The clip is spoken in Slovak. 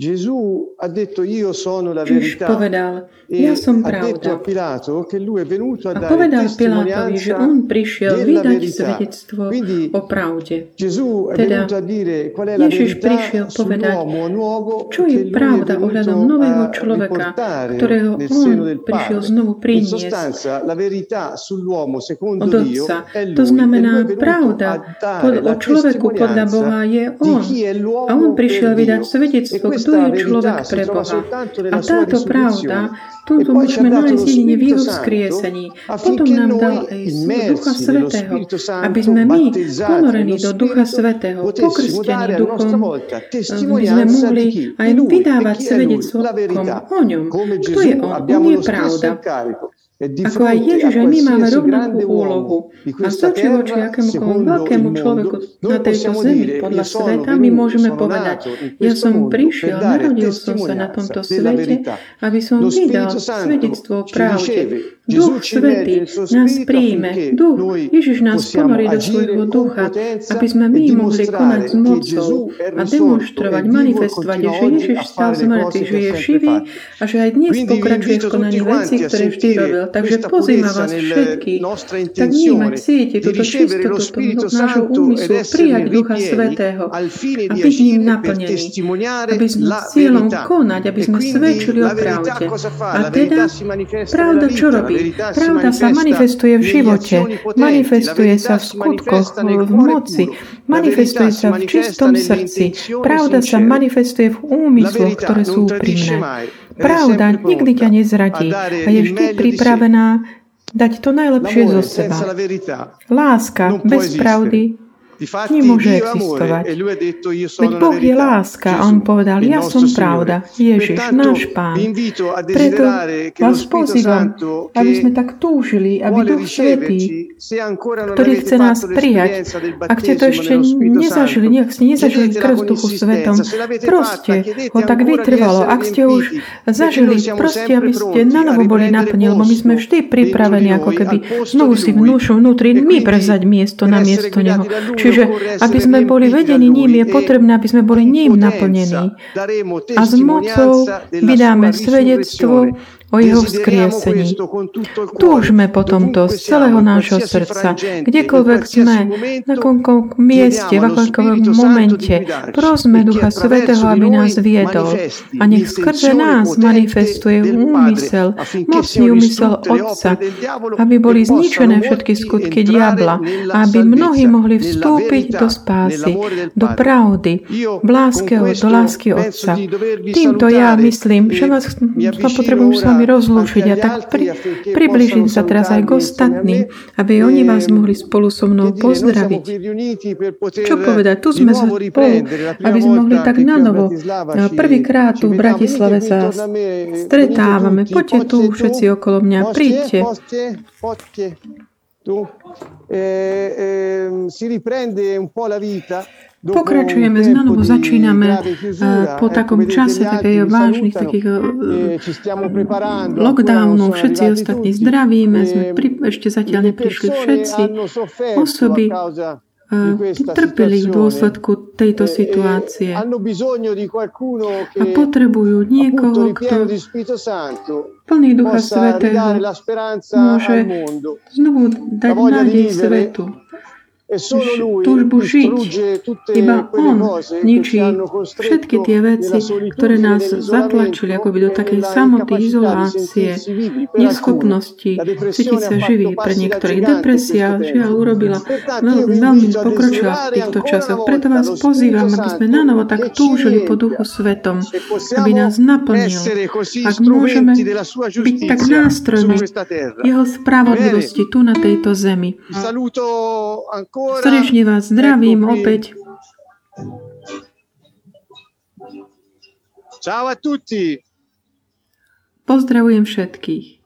Gesù ha detto io sono la eh, verità povedal, ja som pravda. Pilato, che lui è venuto a a Pilátovi, že on prišiel vydať svedectvo Quindi, o pravde. Teda Ježiš prišiel povedať, čo je pravda ohľadom nového človeka, ktorého on prišiel znovu priniesť od Otca. To znamená, pravda o človeku podľa Boha je on. A on prišiel vydať svedectvo, kto verità človek pre Boha. A táto pravda, túto E môžeme nájsť jedine v Jeho vzkriesení. Potom nám dal aj Ducha Svetého, aby sme my, ponorení do Ducha Svetého, pokrstení nostra Duchom, aby sme testimonianza mohli aj vydávať svedectvo o ňom. Kto je on? On je pravda. E Ako aj Ježiš, aj my máme rovnakú úlohu. A z oči voči akémukoľvek veľkému človeku na tejto zemi podľa sveta, my môžeme povedať, ja som prišiel, narodil som sa na tomto svete, aby som vydal svedectvo o pravde. Duch Svetý nás príjme. Duch, Ježiš nás ponorí do svojho ducha, aby sme e my mohli konať s mocou a demonstrovať, e manifestovať, že Ježiš stal z mŕtvych, že je živý a že aj dnes pokračuje v konaní veci, ktoré vždy robil. Takže purezza vás všetkých, nostra tak vnímať, cítiť túto čistotu nášho úmyslu, prijať Ducha Svetého a byť ním testimoniare aby sme cieľom konať, aby E sme svedčili o pravde. A teda pravda čo robí? Pravda sa manifestuje v živote, manifestuje sa v skutkoch, v moci, manifestuje sa v čistom srdci. Pravda sa manifestuje v úmysloch, ktoré sú úprimné. Pravda nikdy ťa nezradí a je vždy pripravená dať to najlepšie zo seba. Láska bez pravdy nemôže existovať. Veď Boh je láska a on povedal, ja som pravda, Ježiš, náš Pán. Preto vás pozývam, aby sme tak túžili, aby Duch Svetý, ktorý chce nás prijať, ak ste to ešte nezažili, nech ste nezažili con Duchu Svetom, proste ho tak vytrvalo. Ak ste už zažili, proste, aby ste na novo boli naplnili, lebo my sme vždy pripravení ako keby znovu si vnúšu vnútri my prevzať miesto na miesto Neho. Lui, Čiže, aby sme boli vedení ním, je potrebné, aby sme boli ním naplnení. A s mocou vydáme svedectvo. O jeho vzkriesení. Túžme po tomto z celého nášho srdca, kdekoľvek sme, na akomkoľvek mieste, v allo akomkoľvek momente. Prosme Ducha Svetého, aby nás viedol. A nech skrze nás manifestuje úmysel, mocný úmysel Otca, aby boli zničené všetky skutky diabla, aby mnohí mohli vstúpiť do spásy, do pravdy, v láske, do lásky Otca. Týmto ja myslím, že e vás potrebujem s ora vami rozlúčiť a tak pri, possano sa teraz aj k ostatným, aby oni vás mohli spolu so mnou pozdraviť. Čo povedať? Tu sme spolu, aby sme mohli tak na novo eh, prvýkrát tu v. Bratislave sa stretávame. Poďte tu všetci okolo mňa, príďte. Tu. E, e, si riprende un po' la vita Pokračujeme, tempo znovu začíname eh, po takom čase vi vážnych takých eh, E lockdownu. sono Všetci ostatní zdravíme, sme pri, ešte zatiaľ neprišli všetci. Osoby eh, trpeli v dôsledku tejto situácie a potrebujú niekoho, kto plný Ducha Svetého môže znovu dať nádej svetu. Túžbu žiť. Iba On ničí všetky tie veci, ktoré nás zatlačili akoby do takej samoty, izolácie, neschopnosti cítiť sa živý pre niektorých. Depresia žiaľ urobila veľmi pokročila v týchto časoch. Preto vás pozývam, aby sme nanovo tak túžili po. Duchu Svetom, aby nás naplnil. Ak môžeme byť tak nástrojmi. Jeho spravodlivosti tu na tejto zemi. Saluto ancora. Srdečne vás zdravím opäť. Ciao a tutti. Pozdravujem všetkých.